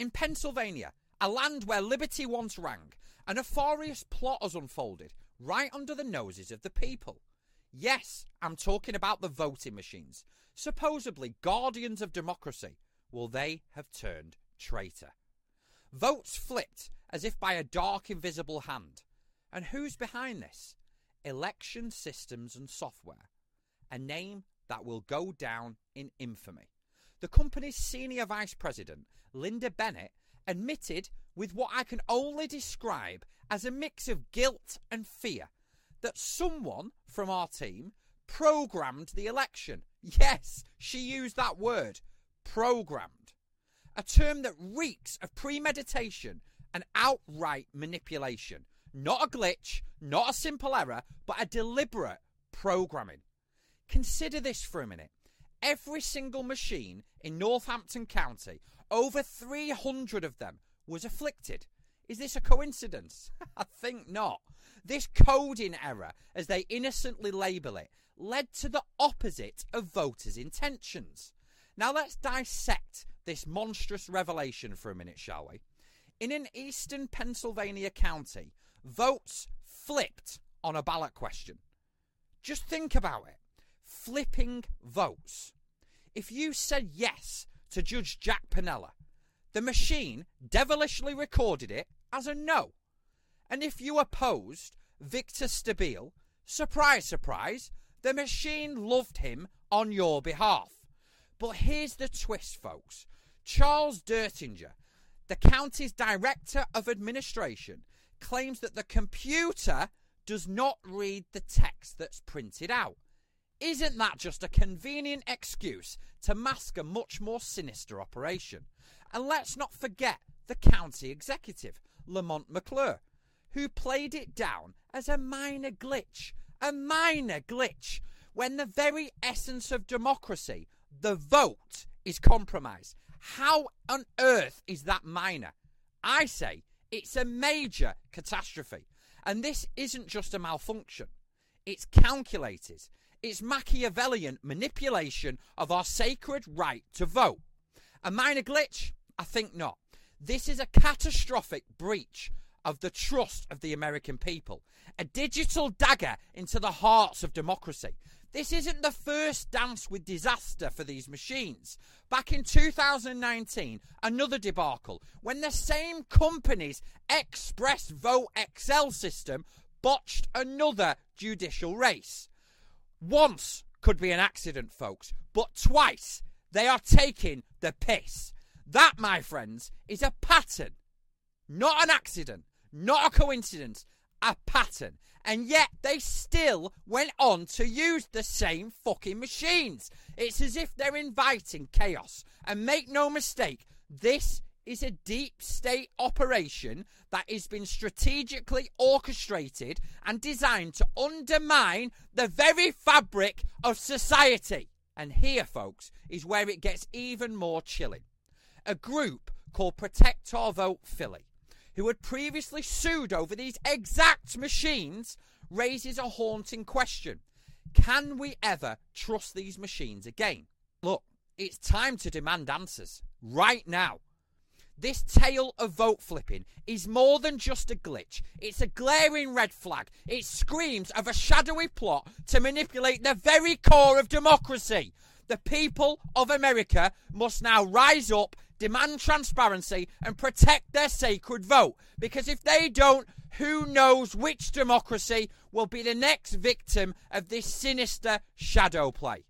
In Pennsylvania, a land where liberty once rang, a nefarious plot has unfolded right under the noses of the people. Yes, I'm talking about the voting machines, supposedly guardians of democracy. Well, they have turned traitor. Votes flipped as if by a dark, invisible hand. And who's behind this? Election Systems and Software, a name that will go down in infamy. The company's senior vice president, Linda Bennett, admitted with what I can only describe as a mix of guilt and fear that someone from our team programmed the election. Yes, she used that word programmed. A term that reeks of premeditation and outright manipulation. Not a glitch, not a simple error, but a deliberate programming. Consider this for a minute. Every single machine in Northampton County, over 300 of them, was afflicted. Is this a coincidence? I think not. This coding error, as they innocently label it, led to the opposite of voters' intentions. Now let's dissect this monstrous revelation for a minute, shall we? In an eastern Pennsylvania county, votes flipped on a ballot question. Just think about it flipping votes. If you said yes to Judge Jack Panella, the machine devilishly recorded it as a no. And if you opposed Victor Stabile, surprise, surprise, the machine loved him on your behalf. But here's the twist, folks. Charles Dertinger, the county's director of administration, claims that the computer does not read the text that's printed out. Isn't that just a convenient excuse to mask a much more sinister operation? And let's not forget the county executive, Lamont McClure, who played it down as a minor glitch. A minor glitch when the very essence of democracy, the vote, is compromised. How on earth is that minor? I say it's a major catastrophe. And this isn't just a malfunction, it's calculated. It's Machiavellian manipulation of our sacred right to vote. A minor glitch? I think not. This is a catastrophic breach of the trust of the American people, a digital dagger into the hearts of democracy. This isn't the first dance with disaster for these machines. Back in 2019, another debacle when the same company's Express Vote XL system botched another judicial race. Once could be an accident, folks, but twice they are taking the piss. That, my friends, is a pattern, not an accident, not a coincidence, a pattern. And yet they still went on to use the same fucking machines. It's as if they're inviting chaos. And make no mistake, this is a deep state operation that has been strategically orchestrated and designed to undermine the very fabric of society. And here, folks, is where it gets even more chilling. A group called Protect Our Vote Philly, who had previously sued over these exact machines, raises a haunting question. Can we ever trust these machines again? Look, it's time to demand answers right now. This tale of vote flipping is more than just a glitch. It's a glaring red flag. It screams of a shadowy plot to manipulate the very core of democracy. The people of America must now rise up, demand transparency, and protect their sacred vote. Because if they don't, who knows which democracy will be the next victim of this sinister shadow play?